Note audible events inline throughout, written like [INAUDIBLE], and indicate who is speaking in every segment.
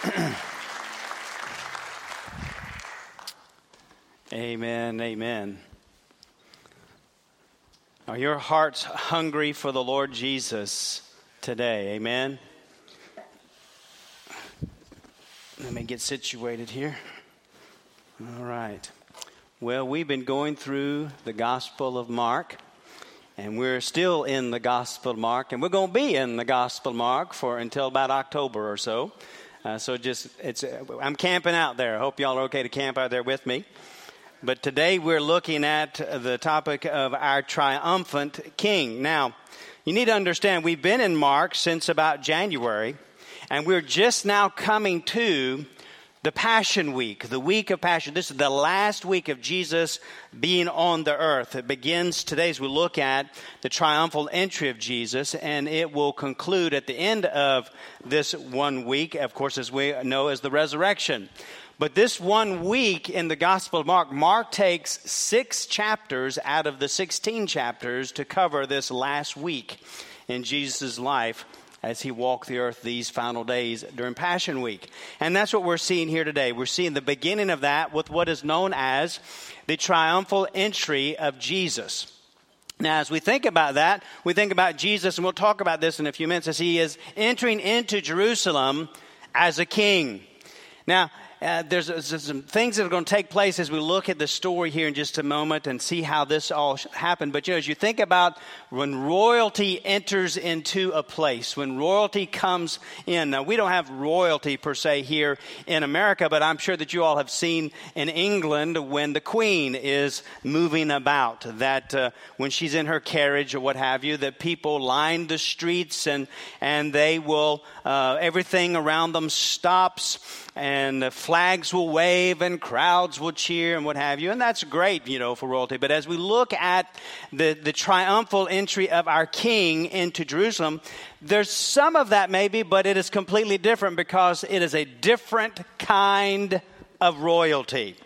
Speaker 1: [CLEARS THROAT] amen. Amen. Are your hearts hungry for the Lord Jesus today? Amen. Let me get situated here. All right. Well, we've been going through the Gospel of Mark, and we're still in the Gospel of Mark, and we're going to be in the Gospel of Mark for until about October or so. Uh, so just it's I'm camping out there. I hope y'all are okay to camp out there with me. But today we're looking at the topic of our triumphant King. Now, you need to understand we've been in Mark since about January, and we're just now coming to the Passion Week, the week of Passion. This is the last week of Jesus being on the earth. It begins today as we look at the triumphal entry of Jesus, and it will conclude at the end of this one week, of course, as we know, as the resurrection. But this one week in the Gospel of Mark, Mark takes six chapters out of the 16 chapters to cover this last week in Jesus' life as he walked the earth these final days during Passion Week. And that's what we're seeing here today. We're seeing the beginning of that with what is known as the triumphal entry of Jesus. Now, as we think about that, we think about Jesus, and we'll talk about this in a few minutes, as he is entering into Jerusalem as a king. Now, uh, there's, there's, some things that are going to take place as we look at the story here in just a moment and see how this all happened. But you know, as you think about when royalty enters into a place, when royalty comes in, now we don't have royalty per se here in America, but I'm sure that you all have seen in England when the Queen is moving about, that uh, when she's in her carriage or what have you, that people line the streets and and they will uh, everything around them stops and flags will wave and crowds will cheer and what have you. And that's great, you know, for royalty. But as we look at the, the triumphal entry of our king into Jerusalem, there's some of that maybe, but it is completely different because it is a different kind of royalty.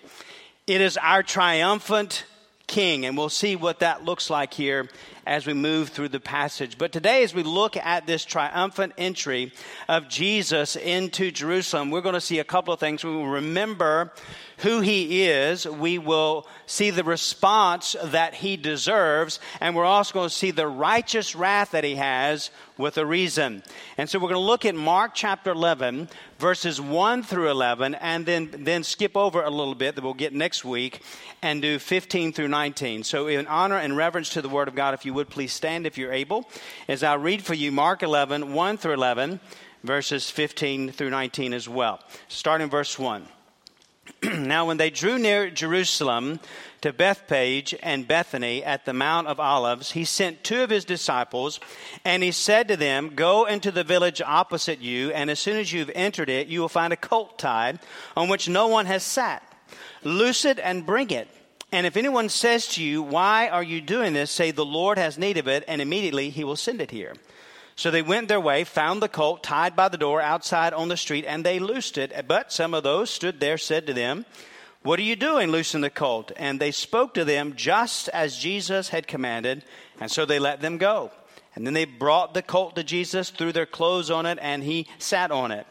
Speaker 1: It is our triumphant king, and we'll see what that looks like here as we move through the passage. But today, as we look at this triumphant entry of Jesus into Jerusalem, we're going to see a couple of things. We will remember who he is, we will see the response that he deserves, and we're also going to see the righteous wrath that he has with a reason. And so we're going to look at Mark chapter 11, verses 1 through 11, and then, then skip over a little bit that we'll get next week and do 15 through 19. So, in honor and reverence to the Word of God, if you would please stand if you're able, as I read for you Mark 11, 1 through 11, verses 15 through 19 as well. Starting verse 1. [CLEARS THROAT] now, when they drew near Jerusalem to Bethphage and Bethany at the Mount of Olives, he sent two of his disciples, and he said to them, Go into the village opposite you, and as soon as you've entered it, you will find a colt tied on which no one has sat. Loose it and bring it. And if anyone says to you, Why are you doing this? say, The Lord has need of it, and immediately he will send it here. So they went their way, found the colt tied by the door outside on the street, and they loosed it. But some of those stood there said to them, What are you doing, loosing the colt? And they spoke to them just as Jesus had commanded, and so they let them go. And then they brought the colt to Jesus, threw their clothes on it, and he sat on it.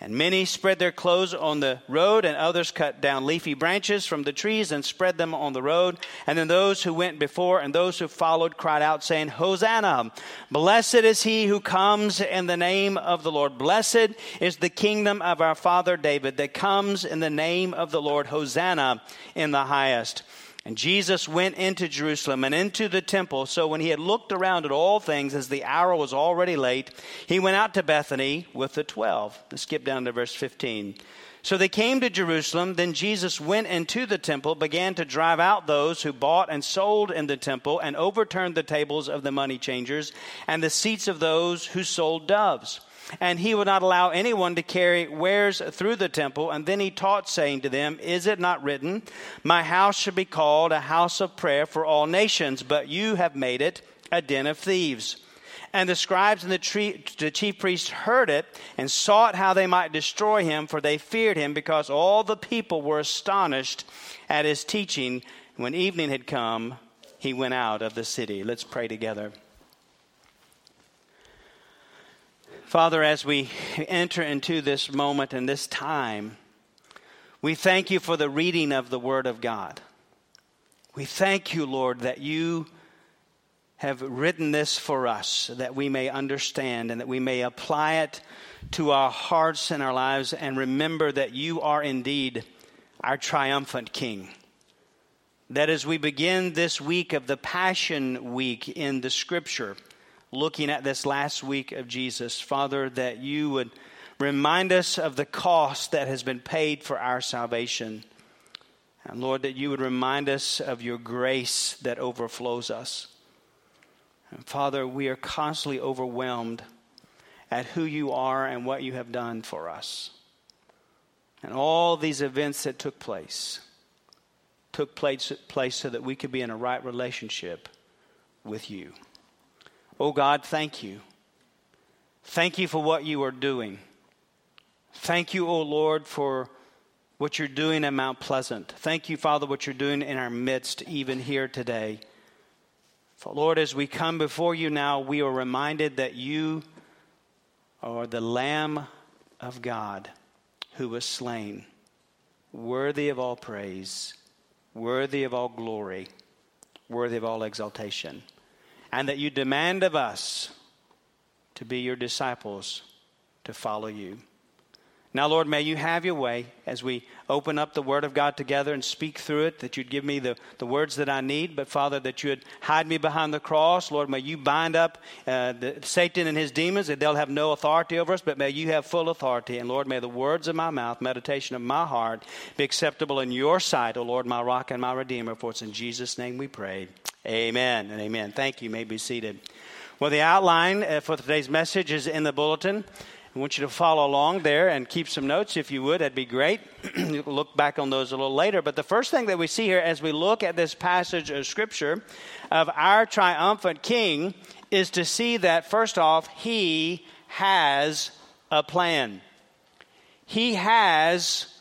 Speaker 1: And many spread their clothes on the road, and others cut down leafy branches from the trees and spread them on the road. And then those who went before and those who followed cried out, saying, Hosanna! Blessed is he who comes in the name of the Lord. Blessed is the kingdom of our father David that comes in the name of the Lord. Hosanna in the highest. And Jesus went into Jerusalem and into the temple. So when he had looked around at all things, as the hour was already late, he went out to Bethany with the twelve. Let's skip down to verse 15. So they came to Jerusalem. Then Jesus went into the temple, began to drive out those who bought and sold in the temple, and overturned the tables of the money changers and the seats of those who sold doves and he would not allow anyone to carry wares through the temple. And then he taught, saying to them, Is it not written, My house should be called a house of prayer for all nations, but you have made it a den of thieves? And the scribes and the, tree, the chief priests heard it and sought how they might destroy him, for they feared him, because all the people were astonished at his teaching. When evening had come, he went out of the city. Let's pray together. Father, as we enter into this moment and this time, we thank you for the reading of the Word of God. We thank you, Lord, that you have written this for us that we may understand and that we may apply it to our hearts and our lives and remember that you are indeed our triumphant King. That as we begin this week of the Passion Week in the Scripture, looking at this last week of Jesus, Father, that you would remind us of the cost that has been paid for our salvation. And Lord, that you would remind us of your grace that overflows us. And Father, we are constantly overwhelmed at who you are and what you have done for us. And all these events that took place took place, place so that we could be in a right relationship with you. Oh God, thank you. Thank you for what you are doing. Thank you, oh Lord, for what you're doing at Mount Pleasant. Thank you, Father, what you're doing in our midst, even here today. For Lord, as we come before you now, we are reminded that you are the Lamb of God who was slain, worthy of all praise, worthy of all glory, worthy of all exaltation, and that you demand of us to be your disciples, to follow you. Now, Lord, may you have your way as we open up the Word of God together and speak through it, that you'd give me the, the words that I need, but Father, that you'd hide me behind the cross. Lord, may you bind up uh, the, Satan and his demons, that they'll have no authority over us, but may you have full authority. And Lord, may the words of my mouth, meditation of my heart, be acceptable in your sight, O Lord, my rock and my redeemer. For it's in Jesus' name we pray. Amen and amen. Thank you. you may be seated. Well, the outline uh, for today's message is in the bulletin. I want you to follow along there and keep some notes if you would. That'd be great. [CLEARS THROAT] look back on those a little later. But the first thing that we see here as we look at this passage of Scripture of our triumphant King is to see that, first off, he has a plan. He has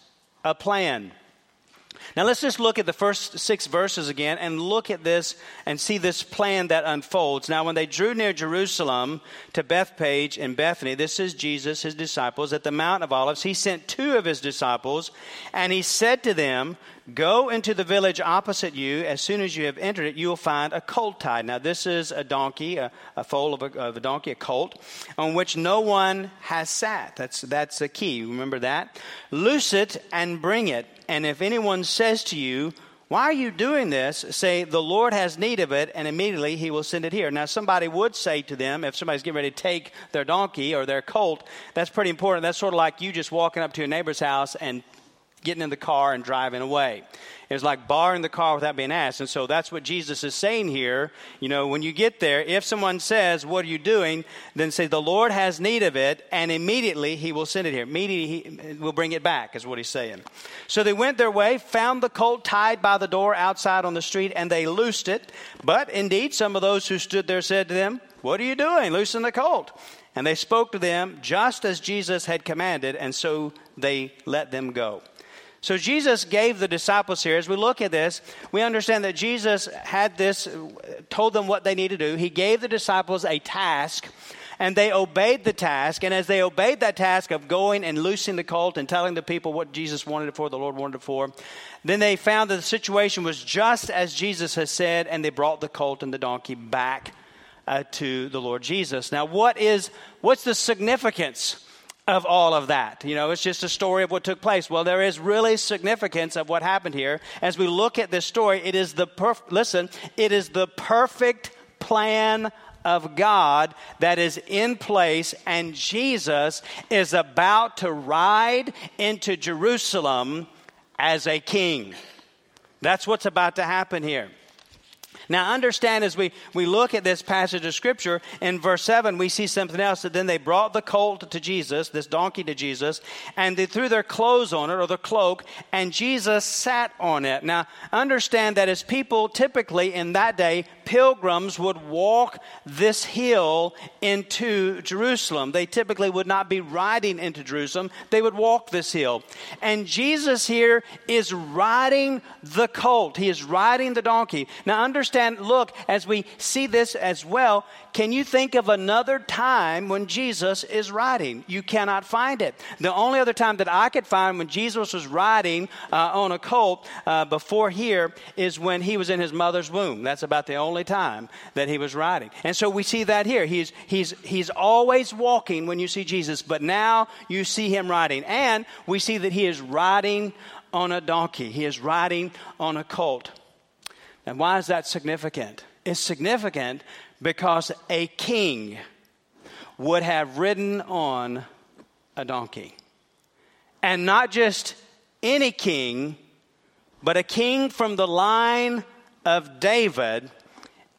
Speaker 1: a plan. Now let's just look at the first six verses again and look at this and see this plan that unfolds. Now, when they drew near Jerusalem to Bethphage and Bethany, this is Jesus, his disciples, at the Mount of Olives, he sent two of his disciples and he said to them, Go into the village opposite you. As soon as you have entered it, you will find a colt tied. Now, this is a donkey, a, a foal of a, of a, donkey, a colt, on which no one has sat. That's, that's the key. Remember that? Loose it and bring it. And if anyone says to you, why are you doing this? Say, the Lord has need of it, and immediately he will send it here. Now, somebody would say to them, if somebody's getting ready to take their donkey or their colt, that's pretty important. That's sort of like you just walking up to your neighbor's house and getting in the car and driving away. It's like borrowing the car without being asked. And so that's what Jesus is saying here. You know, when you get there, if someone says, What are you doing? then say, The Lord has need of it, and immediately he will send it here. Immediately he will bring it back, is what he's saying. So they went their way, found the colt tied by the door outside on the street, and they loosed it. But indeed, some of those who stood there said to them, What are you doing? Loosen the colt. And they spoke to them just as Jesus had commanded, and so they let them go. So Jesus gave the disciples here, as we look at this, we understand that Jesus had this, told them what they need to do. He gave the disciples a task, and they obeyed the task. And as they obeyed that task of going and loosing the colt and telling the people what Jesus wanted it for, the Lord wanted it for, then they found that the situation was just as Jesus has said, and they brought the colt and the donkey back uh, to the Lord Jesus. Now, what is what's the significance? Of all of that. You know, it's just a story of what took place. Well, there is really significance of what happened here. As we look at this story, it is the perf- listen, it is the perfect plan of God that is in place, and Jesus is about to ride into Jerusalem as a king. That's what's about to happen here. Now, understand as we, we look at this passage of Scripture, in verse 7, we see something else that then they brought the colt to Jesus, this donkey to Jesus, and they threw their clothes on it, or the cloak, and Jesus sat on it. Now, understand that as people typically in that day, pilgrims would walk this hill into Jerusalem. They typically would not be riding into Jerusalem, they would walk this hill. And Jesus here is riding the colt, he is riding the donkey. Now, understand, look, as we see this as well, can you think of another time when Jesus is riding? You cannot find it. The only other time that I could find when Jesus was riding uh, on a colt uh, before here is when he was in his mother's womb. That's about the only time that he was riding. And so we see that here. He's, he's, he's always walking when you see Jesus, but now you see him riding. And we see that he is riding on a donkey, he is riding on a colt. And why is that significant? It's significant because a king would have ridden on a donkey. And not just any king, but a king from the line of David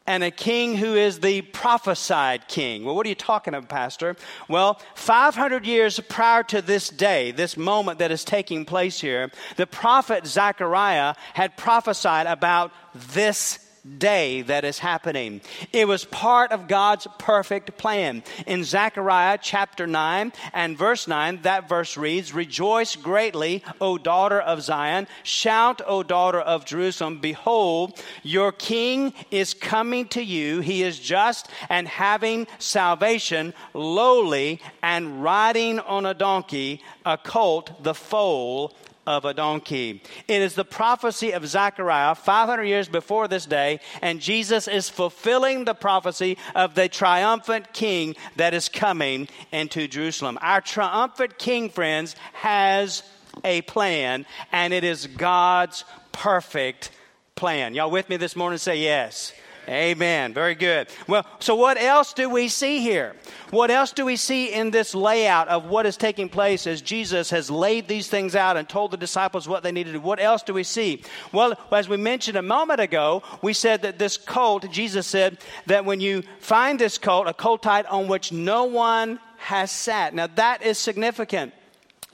Speaker 1: and a king who is the prophesied king. Well, what are you talking about, Pastor? Well, 500 years prior to this day, this moment that is taking place here, the prophet Zechariah had prophesied about this day that is happening. It was part of God's perfect plan. In Zechariah chapter 9 and verse 9, that verse reads, Rejoice greatly, O daughter of Zion. Shout, O daughter of Jerusalem. Behold, your king is coming to you. He is just and having salvation, lowly and riding on a donkey, a colt, the foal of a donkey. It is the prophecy of Zechariah 500 years before this day, and Jesus is fulfilling the prophecy of the triumphant king that is coming into Jerusalem. Our triumphant king, friends, has a plan, and it is God's perfect plan. Y'all with me this morning? Say yes. Amen. Very good. Well, so what else do we see here? What else do we see in this layout of what is taking place as Jesus has laid these things out and told the disciples what they needed to do? What else do we see? Well, as we mentioned a moment ago, we said that this colt, Jesus said that when you find this colt, a coltite on which no one has sat. Now that is significant.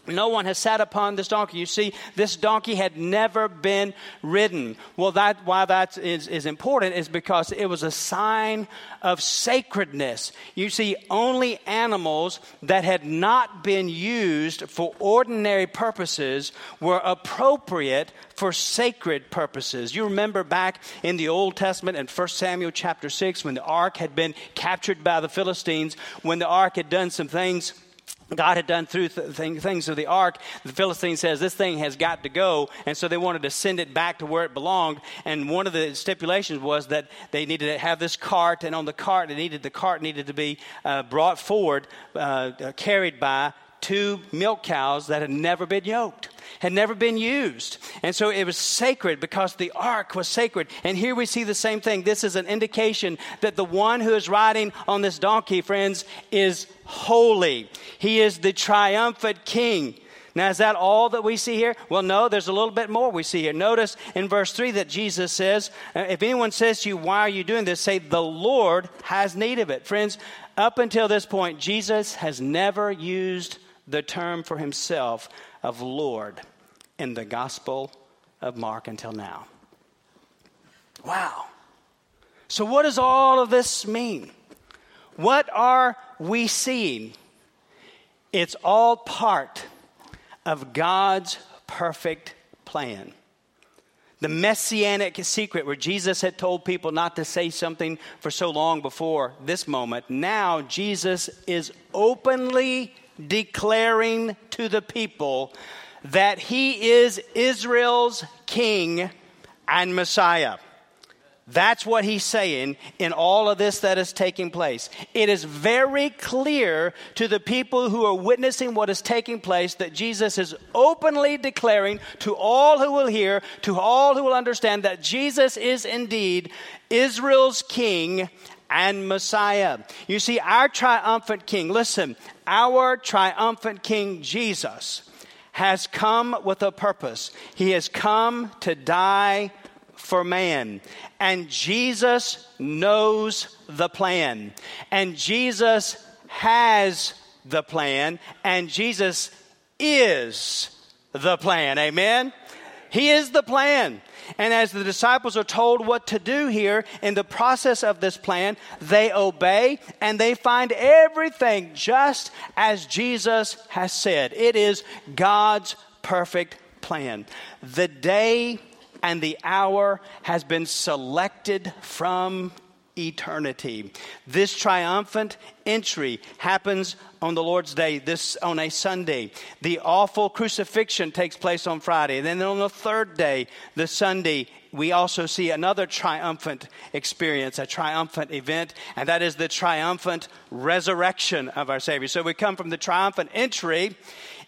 Speaker 1: No one has sat upon this donkey. You see, this donkey had never been ridden. Well, that why that is, is important is because it was a sign of sacredness. You see, only animals that had not been used for ordinary purposes were appropriate for sacred purposes. You remember back in the Old Testament in 1 Samuel chapter 6 when the ark had been captured by the Philistines, when the ark had done some things God had done through th- things of the ark. The Philistine says this thing has got to go, and so they wanted to send it back to where it belonged. And one of the stipulations was that they needed to have this cart, and on the cart, they needed the cart needed to be uh, brought forward, uh, carried by two milk cows that had never been yoked, had never been used. And so it was sacred because the ark was sacred. And here we see the same thing. This is an indication that the one who is riding on this donkey, friends, is holy. He is the triumphant king. Now, is that all that we see here? Well, no, there's a little bit more we see here. Notice in verse 3 that Jesus says, uh, If anyone says to you, Why are you doing this? say, The Lord has need of it. Friends, up until this point, Jesus has never used the term for himself of Lord in the Gospel of Mark until now. Wow. So, what does all of this mean? What are we seeing? It's all part of God's perfect plan. The messianic secret, where Jesus had told people not to say something for so long before this moment, now Jesus is openly declaring to the people that he is Israel's king and Messiah. That's what he's saying in all of this that is taking place. It is very clear to the people who are witnessing what is taking place that Jesus is openly declaring to all who will hear, to all who will understand, that Jesus is indeed Israel's king and Messiah. You see, our triumphant king, listen, our triumphant king Jesus has come with a purpose. He has come to die for man. And Jesus knows the plan. And Jesus has the plan. And Jesus is the plan. Amen? He is the plan. And as the disciples are told what to do here in the process of this plan, they obey and they find everything just as Jesus has said. It is God's perfect plan. The day and the hour has been selected from eternity. This triumphant entry happens on the Lord's Day, this on a Sunday. The awful crucifixion takes place on Friday. Then on the third day, the Sunday, we also see another triumphant experience, a triumphant event, and that is the triumphant resurrection of our Savior. So we come from the triumphant entry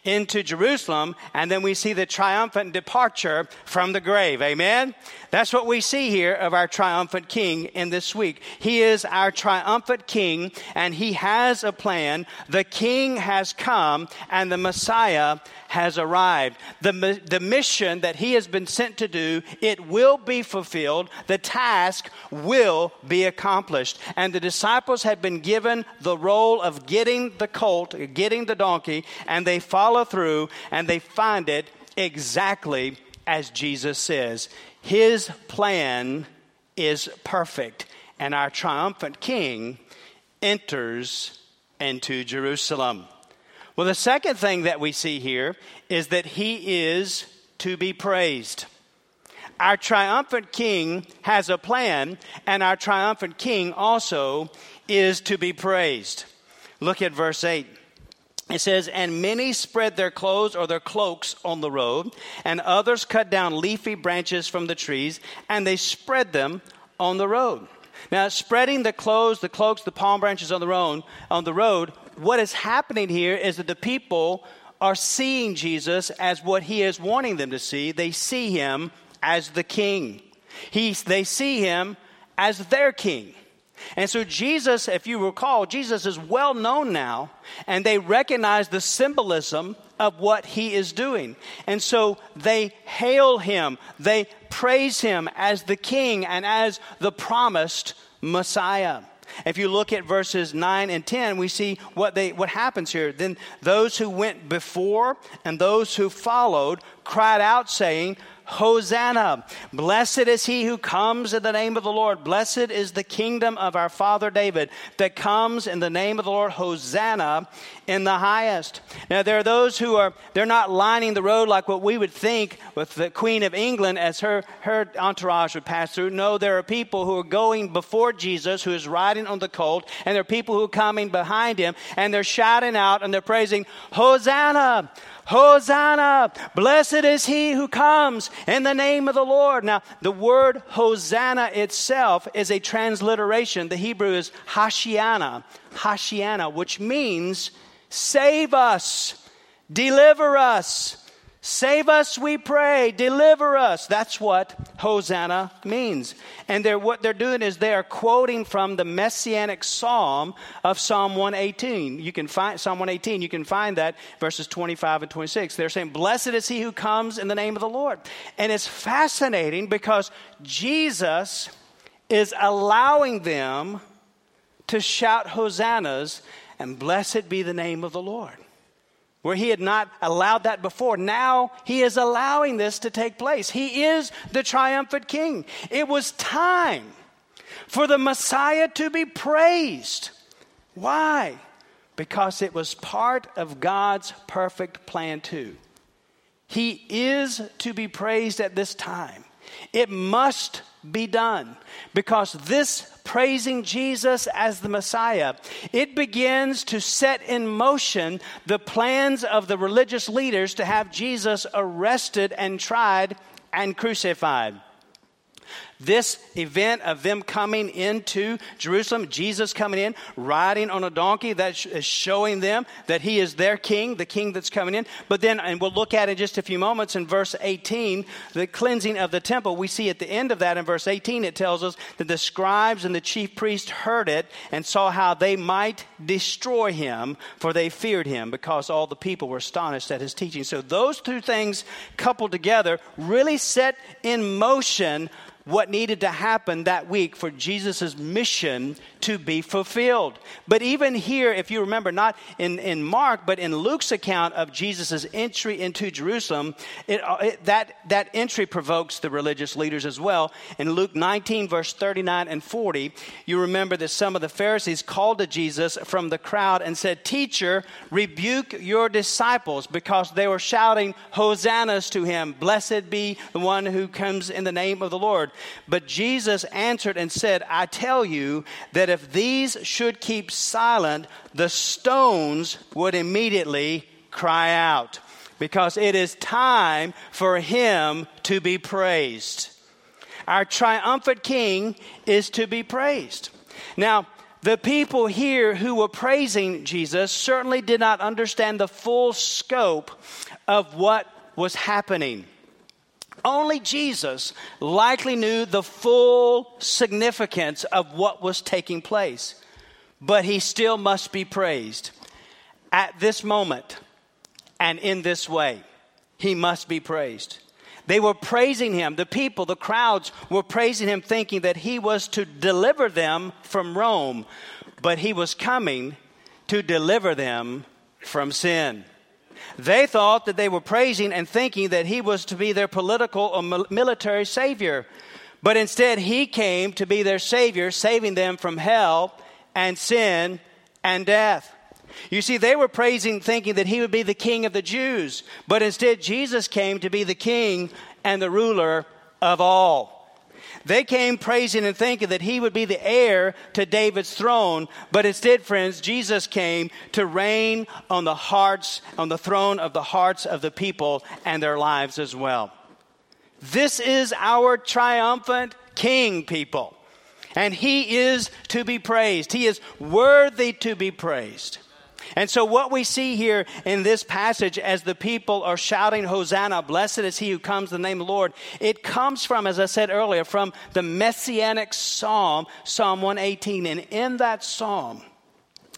Speaker 1: into Jerusalem, and then we see the triumphant departure from the grave. Amen? That's what we see here of our triumphant king in this week. He is our triumphant king, and he has a plan. The king has come, and the Messiah has arrived. The, the mission that he has been sent to do, it will be fulfilled. The task will be accomplished. And the disciples had been given the role of getting the colt, getting the donkey, and they follow through and they find it exactly as Jesus says. His plan is perfect, and our triumphant king enters into Jerusalem. Well, the second thing that we see here is that he is to be praised. Our triumphant king has a plan, and our triumphant king also is to be praised. Look at verse 8. It says, And many spread their clothes or their cloaks on the road, and others cut down leafy branches from the trees, and they spread them on the road. Now, spreading the clothes, the cloaks, the palm branches on the road, on the road what is happening here is that the people are seeing Jesus as what he is wanting them to see. They see him as the king. He, they see him as their king. And so, Jesus, if you recall, Jesus is well known now, and they recognize the symbolism of what he is doing. And so they hail him, they praise him as the king and as the promised Messiah. If you look at verses 9 and 10, we see what, they, what happens here. Then those who went before and those who followed cried out, saying, Hosanna! Blessed is he who comes in the name of the Lord. Blessed is the kingdom of our father David that comes in the name of the Lord. Hosanna in the highest. Now, there are those who are, they're not lining the road like what we would think with the Queen of England as her, her entourage would pass through. No, there are people who are going before Jesus who is riding on the colt, and there are people who are coming behind him, and they're shouting out and they're praising, Hosanna! Hosanna! Blessed is he who comes in the name of the Lord. Now, the word Hosanna itself is a transliteration. The Hebrew is Hashiana, Hashiana, which means save us, deliver us, Save us, we pray. Deliver us. That's what Hosanna means. And they're, what they're doing is they are quoting from the messianic psalm of Psalm 118. You can find Psalm 118. You can find that verses 25 and 26. They're saying, "Blessed is he who comes in the name of the Lord." And it's fascinating because Jesus is allowing them to shout hosannas and blessed be the name of the Lord where he had not allowed that before. Now he is allowing this to take place. He is the triumphant king. It was time for the Messiah to be praised. Why? Because it was part of God's perfect plan, too. He is to be praised at this time. It must be done because this praising Jesus as the Messiah, it begins to set in motion the plans of the religious leaders to have Jesus arrested and tried and crucified. This event of them coming into Jerusalem, Jesus coming in, riding on a donkey, that is showing them that he is their king, the king that's coming in. But then, and we'll look at it in just a few moments in verse 18, the cleansing of the temple. We see at the end of that in verse 18, it tells us that the scribes and the chief priests heard it and saw how they might destroy him, for they feared him because all the people were astonished at his teaching. So those two things coupled together really set in motion what needed to happen that week for Jesus' mission to be fulfilled. But even here, if you remember, not in, in Mark, but in Luke's account of Jesus' entry into Jerusalem, it, uh, it, that, that entry provokes the religious leaders as well. In Luke 19, verse 39 and 40, you remember that some of the Pharisees called to Jesus from the crowd and said, Teacher, rebuke your disciples because they were shouting, Hosannas to him. Blessed be the one who comes in the name of the Lord. But Jesus answered and said, I tell you that if these should keep silent, the stones would immediately cry out because it is time for him to be praised. Our triumphant king is to be praised. Now, the people here who were praising Jesus certainly did not understand the full scope of what was happening. Only Jesus likely knew the full significance of what was taking place, but he still must be praised. At this moment and in this way, he must be praised. They were praising him. The people, the crowds were praising him, thinking that he was to deliver them from Rome, but he was coming to deliver them from sin. They thought that they were praising and thinking that he was to be their political or military savior. But instead, he came to be their savior, saving them from hell and sin and death. You see, they were praising, thinking that he would be the king of the Jews. But instead, Jesus came to be the king and the ruler of all. They came praising and thinking that he would be the heir to David's throne, but instead, friends, Jesus came to reign on the hearts, on the throne of the hearts of the people and their lives as well. This is our triumphant king, people. And he is to be praised. He is worthy to be praised. And so, what we see here in this passage as the people are shouting, Hosanna, blessed is he who comes in the name of the Lord, it comes from, as I said earlier, from the messianic psalm, Psalm 118. And in that psalm,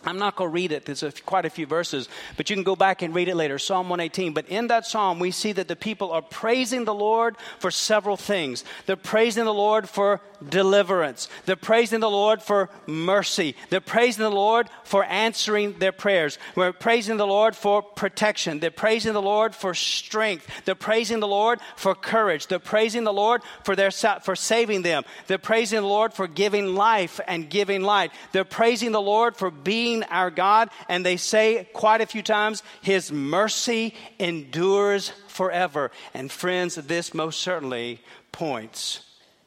Speaker 1: I'm not going to read it. There's a, quite a few verses, but you can go back and read it later. Psalm 118. But in that psalm, we see that the people are praising the Lord for several things. They're praising the Lord for deliverance. They're praising the Lord for mercy. They're praising the Lord for answering their prayers. We're praising the Lord for protection. They're praising the Lord for strength. They're praising the Lord for courage. They're praising the Lord for their for saving them. They're praising the Lord for giving life and giving light. They're praising the Lord for being our God. And they say quite a few times, His mercy endures forever. And friends, this most certainly points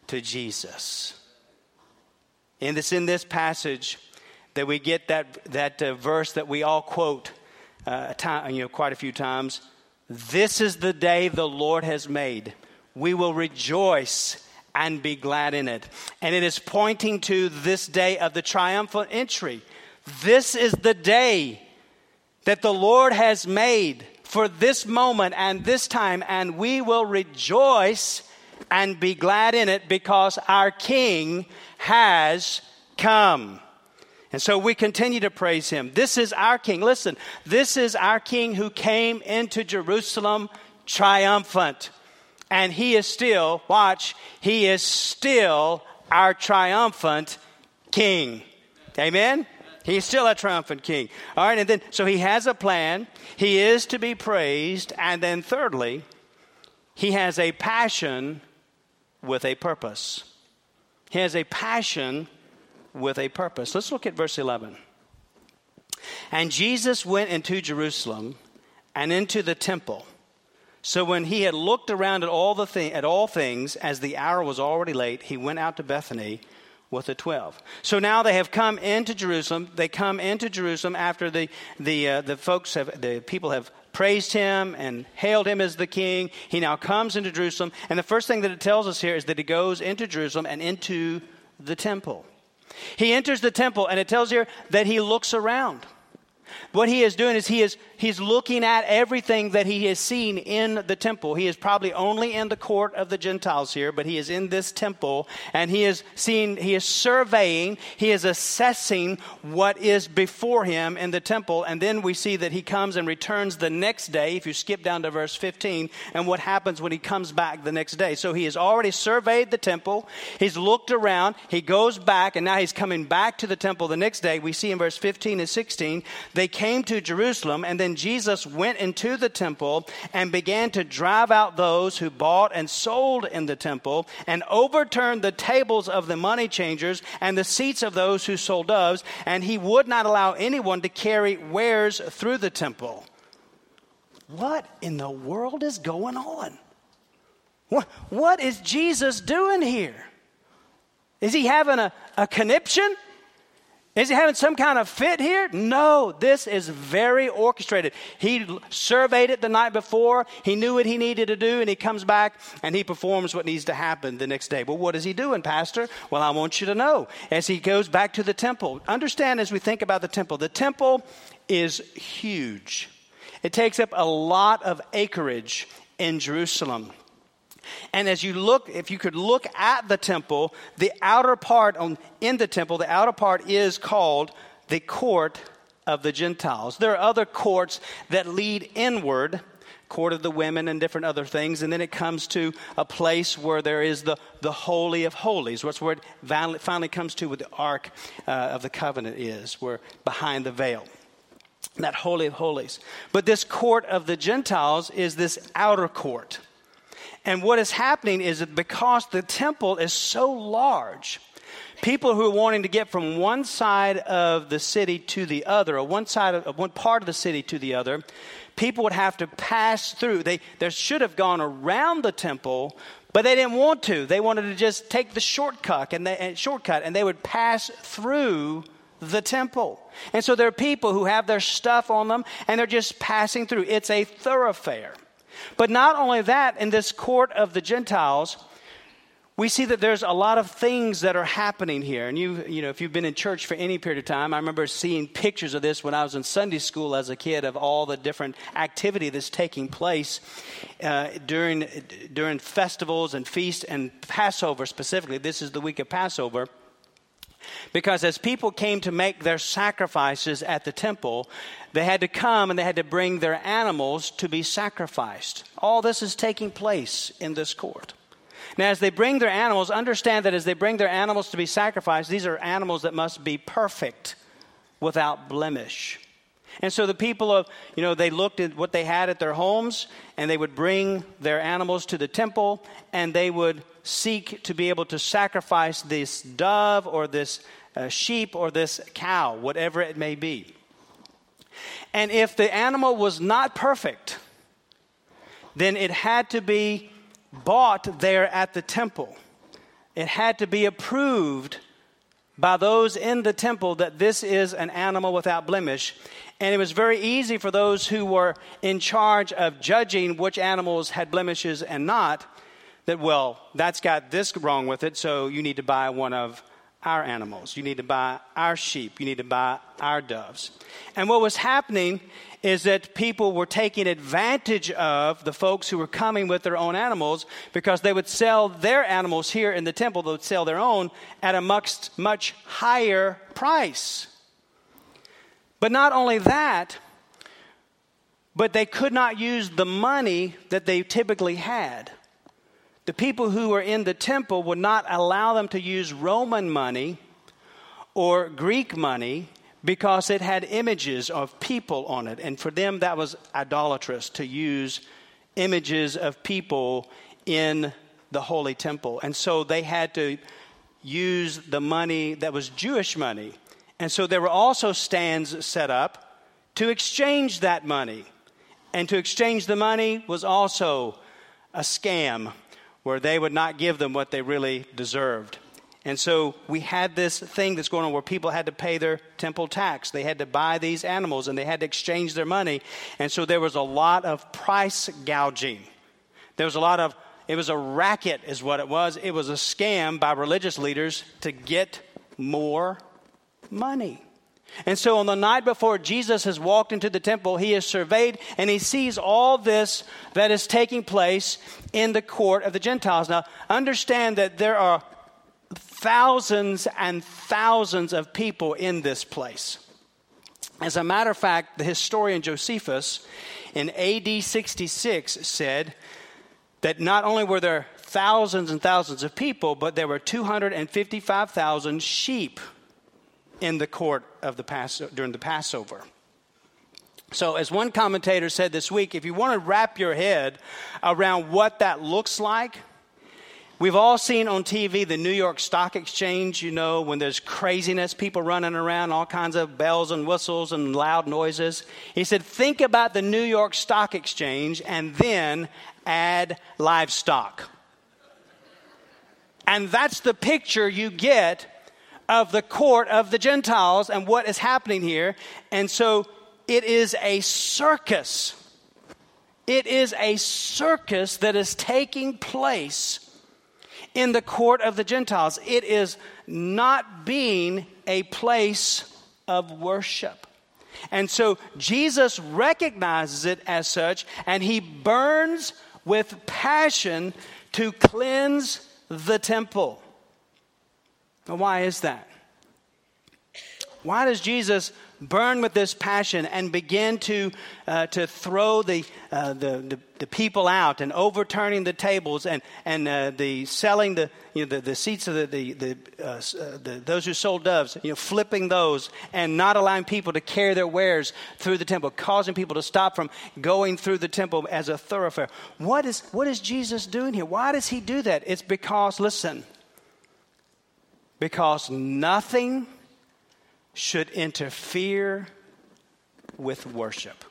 Speaker 1: to Jesus. And it's in this passage that we get that, that uh, verse that we all quote uh, time, you know, quite a few times. This is the day the Lord has made. We will rejoice and be glad in it. And it is pointing to this day of the triumphal entry. This is the day that the Lord has made for this moment and this time, and we will rejoice and be glad in it because our King has come. And so we continue to praise him. This is our King. Listen, this is our King who came into Jerusalem triumphant. And he is still, watch, he is still our triumphant King. Amen? He is still a triumphant king. All right, and then, so he has a plan. He is to be praised. And then, thirdly, he has a passion with a purpose. He has a passion with a purpose. Let's look at verse 11. And Jesus went into Jerusalem and into the temple. So when he had looked around at all, the thi- at all things, as the hour was already late, he went out to Bethany with the 12. So now they have come into Jerusalem. They come into Jerusalem after the, the, uh, the folks have, the people have praised him and hailed him as the king. He now comes into Jerusalem. And the first thing that it tells us here is that he goes into Jerusalem and into the temple. He enters the temple, and it tells here that he looks around. What he is doing is he is he's looking at everything that he has seen in the temple. He is probably only in the court of the Gentiles here, but he is in this temple and he is seeing, he is surveying, he is assessing what is before him in the temple. And then we see that he comes and returns the next day, if you skip down to verse 15, and what happens when he comes back the next day. So he has already surveyed the temple, he's looked around, he goes back, and now he's coming back to the temple the next day. We see in verse 15 and 16, they came to Jerusalem, and then Jesus went into the temple and began to drive out those who bought and sold in the temple, and overturned the tables of the money changers and the seats of those who sold doves, and he would not allow anyone to carry wares through the temple. What in the world is going on? What, what is Jesus doing here? Is he having a, a conniption? Is he having some kind of fit here? No, this is very orchestrated. He surveyed it the night before. He knew what he needed to do, and he comes back and he performs what needs to happen the next day. Well, what is he doing, Pastor? Well, I want you to know as he goes back to the temple. Understand as we think about the temple, the temple is huge, it takes up a lot of acreage in Jerusalem. And as you look, if you could look at the temple, the outer part on, in the temple, the outer part is called the court of the Gentiles. There are other courts that lead inward, court of the women and different other things, and then it comes to a place where there is the, the Holy of Holies. What's where it finally comes to with the Ark uh, of the Covenant is, where behind the veil. That Holy of Holies. But this court of the Gentiles is this outer court. And what is happening is that because the temple is so large, people who are wanting to get from one side of the city to the other, or one side of one part of the city to the other, people would have to pass through. They, they should have gone around the temple, but they didn't want to. They wanted to just take the shortcut, and they, and shortcut, and they would pass through the temple. And so there are people who have their stuff on them, and they're just passing through. It's a thoroughfare. But not only that, in this court of the Gentiles, we see that there's a lot of things that are happening here. And you, you know, if you've been in church for any period of time, I remember seeing pictures of this when I was in Sunday school as a kid of all the different activity that's taking place uh, during, during festivals and feasts and Passover specifically. This is the week of Passover. Because as people came to make their sacrifices at the temple, they had to come and they had to bring their animals to be sacrificed. All this is taking place in this court. Now, as they bring their animals, understand that as they bring their animals to be sacrificed, these are animals that must be perfect without blemish. And so the people of, you know, they looked at what they had at their homes and they would bring their animals to the temple and they would seek to be able to sacrifice this dove or this uh, sheep or this cow, whatever it may be. And if the animal was not perfect, then it had to be bought there at the temple. It had to be approved by those in the temple that this is an animal without blemish. And it was very easy for those who were in charge of judging which animals had blemishes and not that, well, that's got this wrong with it, so you need to buy one of our animals. You need to buy our sheep. You need to buy our doves. And what was happening is that people were taking advantage of the folks who were coming with their own animals because they would sell their animals here in the temple, they would sell their own at a much, much higher price. But not only that, but they could not use the money that they typically had the people who were in the temple would not allow them to use Roman money or Greek money because it had images of people on it. And for them, that was idolatrous to use images of people in the holy temple. And so they had to use the money that was Jewish money. And so there were also stands set up to exchange that money. And to exchange the money was also a scam where they would not give them what they really deserved. And so we had this thing that's going on where people had to pay their temple tax. They had to buy these animals and they had to exchange their money. And so there was a lot of price gouging. There was a lot of, it was a racket, is what it was. It was a scam by religious leaders to get more money. And so on the night before Jesus has walked into the temple, he is surveyed and he sees all this that is taking place in the court of the Gentiles. Now, understand that there are thousands and thousands of people in this place. As a matter of fact, the historian Josephus in AD 66 said that not only were there thousands and thousands of people, but there were 255,000 sheep in the court of the Pass- during the Passover. So, as one commentator said this week, if you want to wrap your head around what that looks like, we've all seen on TV the New York Stock Exchange, you know, when there's craziness, people running around, all kinds of bells and whistles and loud noises. He said, think about the New York Stock Exchange and then add livestock. And that's the picture you get of the court of the Gentiles and what is happening here. And so it is a circus. It is a circus that is taking place in the court of the Gentiles. It is not being a place of worship. And so Jesus recognizes it as such, and he burns with passion to cleanse the temple. Now, why is that? Why does Jesus burn with this passion and begin to, uh, to throw the, uh, the, the, the, people out and overturning the tables and, and uh, the selling the, you know, the, the seats of the, the, the, uh, uh, the, those who sold doves, you know, flipping those and not allowing people to carry their wares through the temple, causing people to stop from going through the temple as a thoroughfare. What is, what is Jesus doing here? Why does he do that? It's because, listen, because nothing should interfere with worship.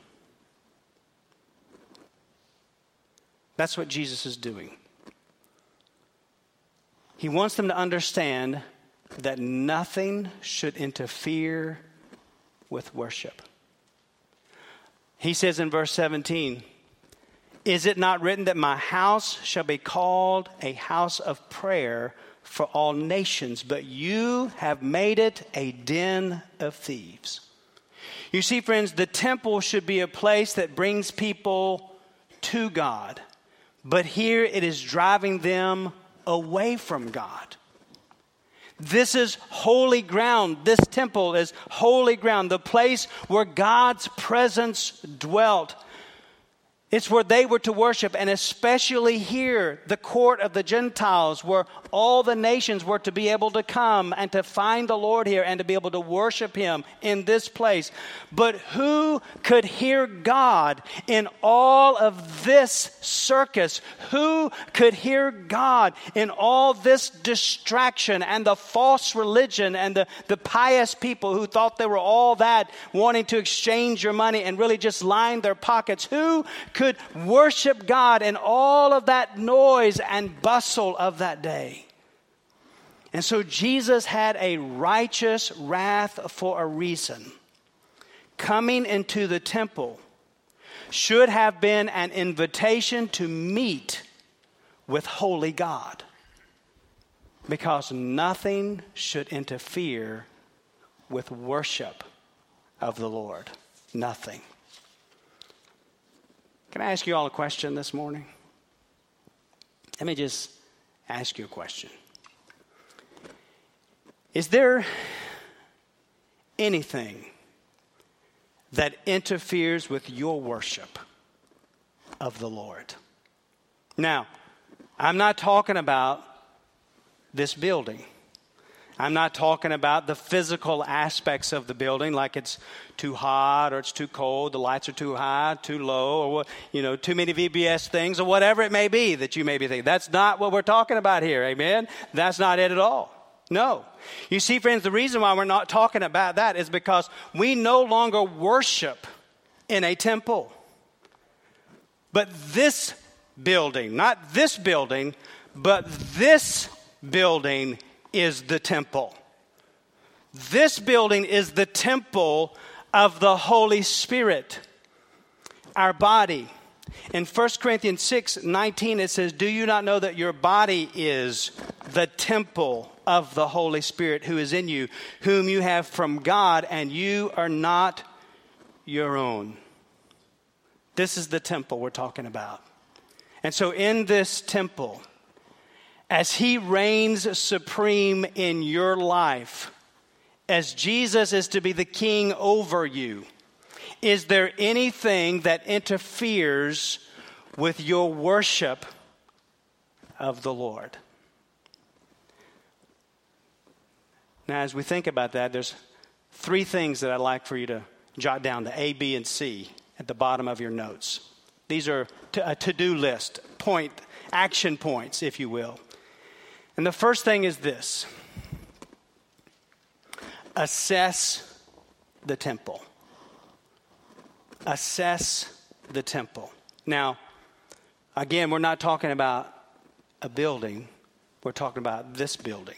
Speaker 1: That's what Jesus is doing. He wants them to understand that nothing should interfere with worship. He says in verse 17, Is it not written that my house shall be called a house of prayer for all nations, but you have made it a den of thieves. You see, friends, the temple should be a place that brings people to God, but here it is driving them away from God. This is holy ground. This temple is holy ground, the place where God's presence dwelt. It's where they were to worship, and especially here, the court of the Gentiles, where all the nations were to be able to come and to find the Lord here and to be able to worship Him in this place. But who could hear God in all of this circus? Who could hear God in all this distraction and the false religion and the, the pious people who thought they were all that, wanting to exchange your money and really just line their pockets? Who could worship God in all of that noise and bustle of that day. And so Jesus had a righteous wrath for a reason. Coming into the temple should have been an invitation to meet with holy God because nothing should interfere with worship of the Lord. Nothing. Can I ask you all a question this morning? Let me just ask you a question. Is there anything that interferes with your worship of the Lord? Now, I'm not talking about this building. I'm not talking about the physical aspects of the building, like it's too hot or it's too cold, the lights are too high, too low, or you know, too many VBS things, or whatever it may be that you may be thinking. That's not what we're talking about here, amen? That's not it at all. No. You see, friends, the reason why we're not talking about that is because we no longer worship in a temple. But this building, not this building, but this building is the temple. This building is the temple of the Holy Spirit, our body. In 1 Corinthians 6 19, it says, Do you not know that your body is the temple of the Holy Spirit who is in you, whom you have from God, and you are not your own. This is the temple we're talking about. And so, in this temple, as He reigns supreme in your life, as Jesus is to be the king over you, is there anything that interferes with your worship of the Lord? Now, as we think about that, there's three things that I'd like for you to jot down the A, B, and C at the bottom of your notes. These are a to do list, point, action points, if you will. And the first thing is this assess the temple. Assess the temple. Now, again, we're not talking about a building, we're talking about this building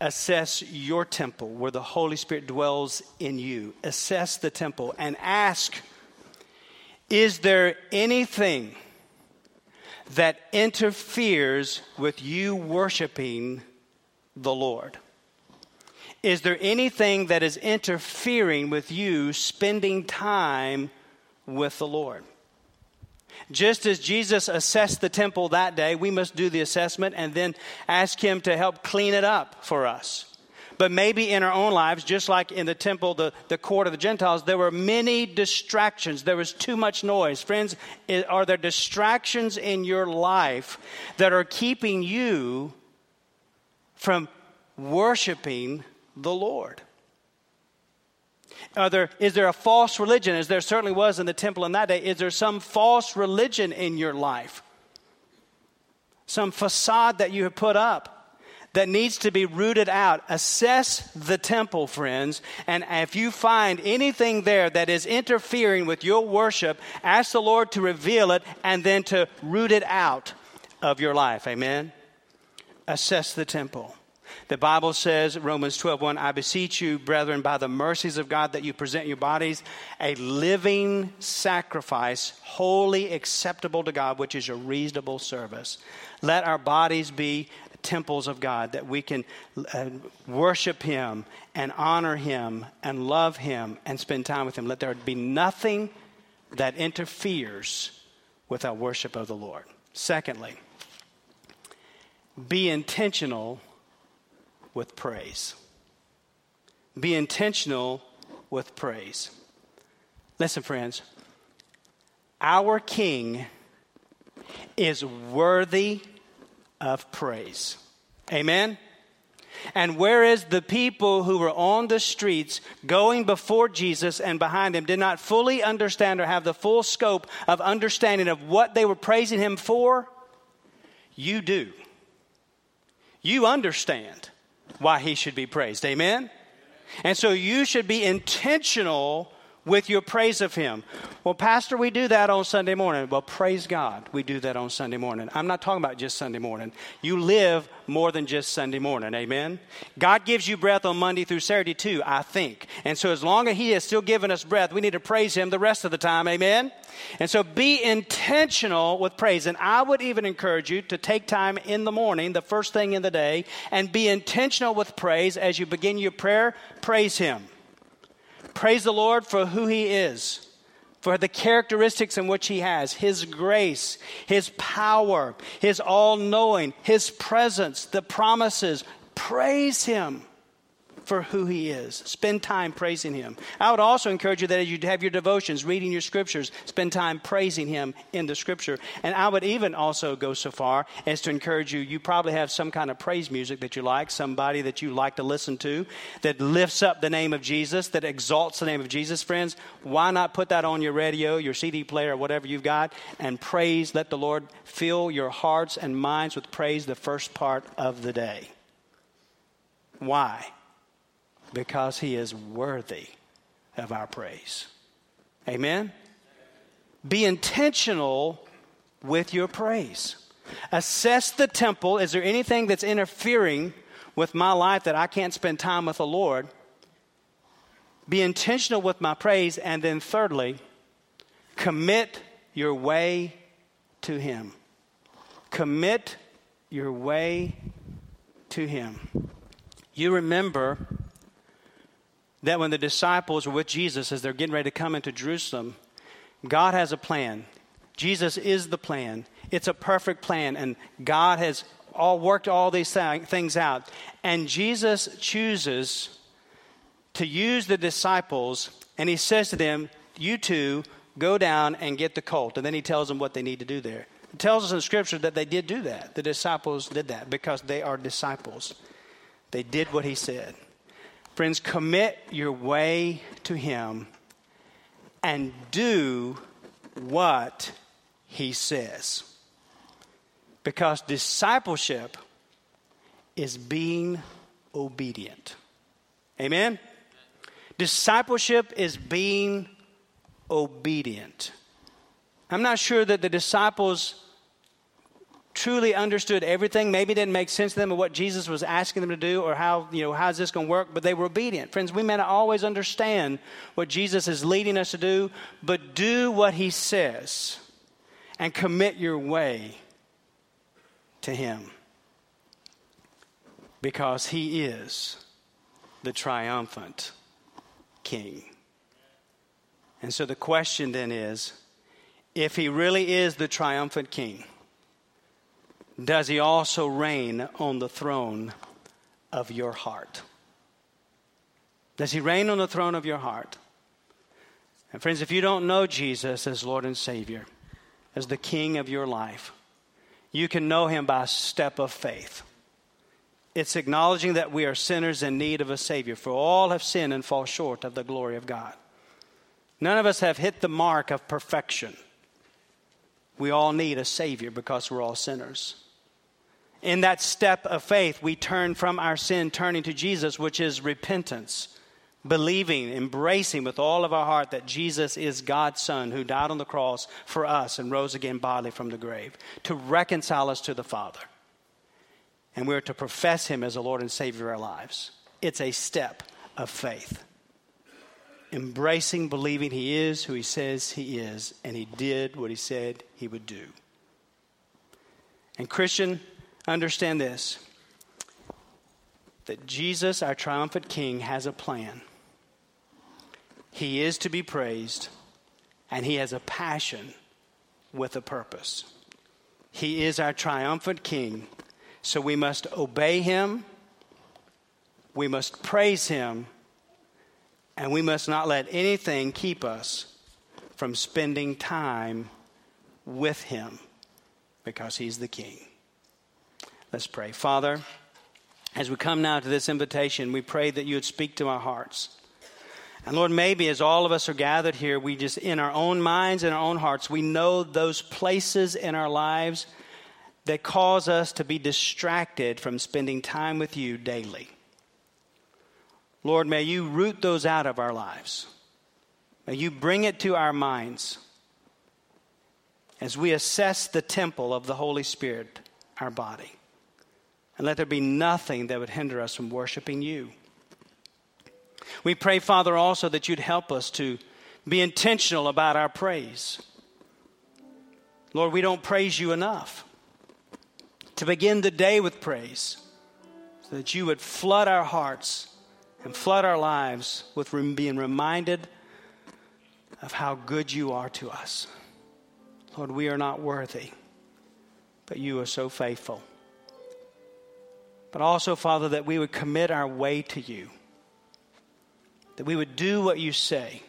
Speaker 1: assess your temple where the Holy Spirit dwells in you. Assess the temple and ask Is there anything that interferes with you worshiping the Lord? Is there anything that is interfering with you spending time with the Lord? Just as Jesus assessed the temple that day, we must do the assessment and then ask Him to help clean it up for us. But maybe in our own lives, just like in the temple, the, the court of the Gentiles, there were many distractions. There was too much noise. Friends, are there distractions in your life that are keeping you from worshiping the Lord? Are there, is there a false religion, as there certainly was in the temple in that day? Is there some false religion in your life? Some facade that you have put up that needs to be rooted out. Assess the temple, friends, and if you find anything there that is interfering with your worship, ask the Lord to reveal it and then to root it out of your life. Amen? Assess the temple. The Bible says, Romans 12, 1, I beseech you, brethren, by the mercies of God, that you present your bodies a living sacrifice, wholly acceptable to God, which is your reasonable service. Let our bodies be temples of God, that we can uh, worship Him and honor Him and love Him and spend time with Him. Let there be nothing that interferes with our worship of the Lord. Secondly, be intentional with praise. Be intentional with praise. Listen, friends, our King is worthy of praise. Amen? And whereas the people who were on the streets going before Jesus and behind him did not fully understand or have the full scope of understanding of what they were praising him for, you do. You understand why he should be praised. Amen? And so you should be intentional with your praise of Him. Well, Pastor, we do that on Sunday morning. Well, praise God, we do that on Sunday morning. I'm not talking about just Sunday morning. You live more than just Sunday morning. Amen? God gives you breath on Monday through Saturday, too, I think. And so, as long as He is still giving us breath, we need to praise Him the rest of the time. Amen? And so, be intentional with praise. And I would even encourage you to take time in the morning, the first thing in the day, and be intentional with praise as you begin your prayer. Praise Him. Praise the Lord for who He is, for the characteristics in which He has His grace, His power, His all knowing, His presence, the promises. Praise Him for who He is. Spend time praising Him. I would also encourage you that as you have your devotions, reading your scriptures, spend time praising Him in the scripture. And I would even also go so far as to encourage you, you probably have some kind of praise music that you like, somebody that you like to listen to that lifts up the name of Jesus, that exalts the name of Jesus. Friends, why not put that on your radio, your CD player, whatever you've got, and praise? Let the Lord fill your hearts and minds with praise the first part of the day. Why? Because he is worthy of our praise. Amen? Be intentional with your praise. Assess the temple. Is there anything that's interfering with my life that I can't spend time with the Lord? Be intentional with my praise. And then, thirdly, commit your way to Him. Commit your way to him. You remember that when the disciples were with Jesus as they're getting ready to come into Jerusalem, God has a plan. Jesus is the plan. It's a perfect plan, and God has all worked all these things out. And Jesus chooses to use the disciples, and he says to them, You two go down and get the colt. And then he tells them what they need to do there. It tells us in Scripture that they did do that. The disciples did that because they are disciples. They did what he said. Friends, commit your way to him and do what he says. Because discipleship is being obedient. Amen? Discipleship is being obedient. I'm not sure that the disciples truly understood everything, maybe didn't make sense to them of what Jesus was asking them to do or how, you know, how's this going to work, but they were obedient. Friends, we may not always understand what Jesus is leading us to do, but do what he says and commit your way to him because he is the triumphant king. And so the question then is if he really is the triumphant king, does he also reign on the throne of your heart? Does he reign on the throne of your heart? And friends, if you don't know Jesus as Lord and Savior, as the King of your life, you can know him by a step of faith. It's acknowledging that we are sinners in need of a Savior, for all have sinned and fall short of the glory of God. None of us have hit the mark of perfection. We all need a Savior because we're all sinners. In that step of faith, we turn from our sin, turning to Jesus, which is repentance, believing, embracing with all of our heart that Jesus is God's Son who died on the cross for us and rose again bodily from the grave to reconcile us to the Father. And we're to profess Him as the Lord and Savior of our lives. It's a step of faith. Embracing, believing He is who He says He is, and He did what He said He would do. And, Christian, Understand this that Jesus, our triumphant King, has a plan. He is to be praised, and He has a passion with a purpose. He is our triumphant King, so we must obey Him, we must praise Him, and we must not let anything keep us from spending time with Him because He's the King. Let's pray. Father, as we come now to this invitation, we pray that you would speak to our hearts. And Lord, maybe as all of us are gathered here, we just, in our own minds and our own hearts, we know those places in our lives that cause us to be distracted from spending time with you daily. Lord, may you root those out of our lives. May you bring it to our minds as we assess the temple of the Holy Spirit, our body. And let there be nothing that would hinder us from worshiping you. We pray, Father, also that you'd help us to be intentional about our praise. Lord, we don't praise you enough. To begin the day with praise, so that you would flood our hearts and flood our lives with being reminded of how good you are to us. Lord, we are not worthy, but you are so faithful. But also, Father, that we would commit our way to you, that we would do what you say,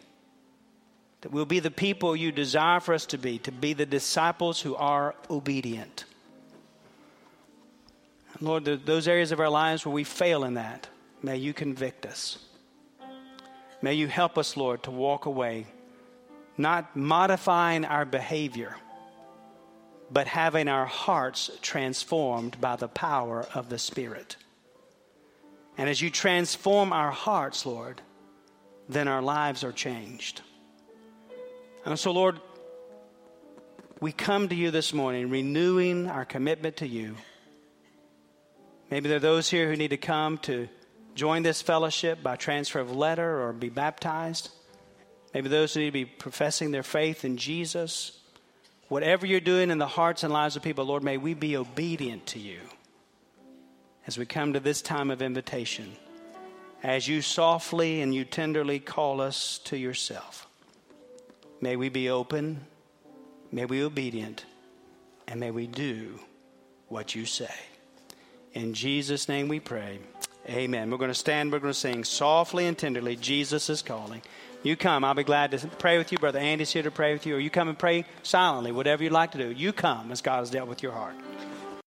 Speaker 1: that we'll be the people you desire for us to be, to be the disciples who are obedient. Lord, those areas of our lives where we fail in that, may you convict us. May you help us, Lord, to walk away, not modifying our behavior but having our hearts transformed by the power of the Spirit. And as you transform our hearts, Lord, then our lives are changed. And so, Lord, we come to you this morning renewing our commitment to you. Maybe there are those here who need to come to join this fellowship by transfer of letter or be baptized. Maybe those who need to be professing their faith in Jesus. Whatever you're doing in the hearts and lives of people, Lord, may we be obedient to you. as we come to this time of invitation, as you softly and you tenderly call us to yourself. May we be open, may we be obedient, and may we do what you say. In Jesus' name we pray. Amen. We're going to stand, we're going to sing softly and tenderly. Jesus is calling. You come. I'll be glad to pray with you. Brother Andy's here to pray with you. Or you come and pray silently, whatever you'd like to do. You come as God has dealt with your heart.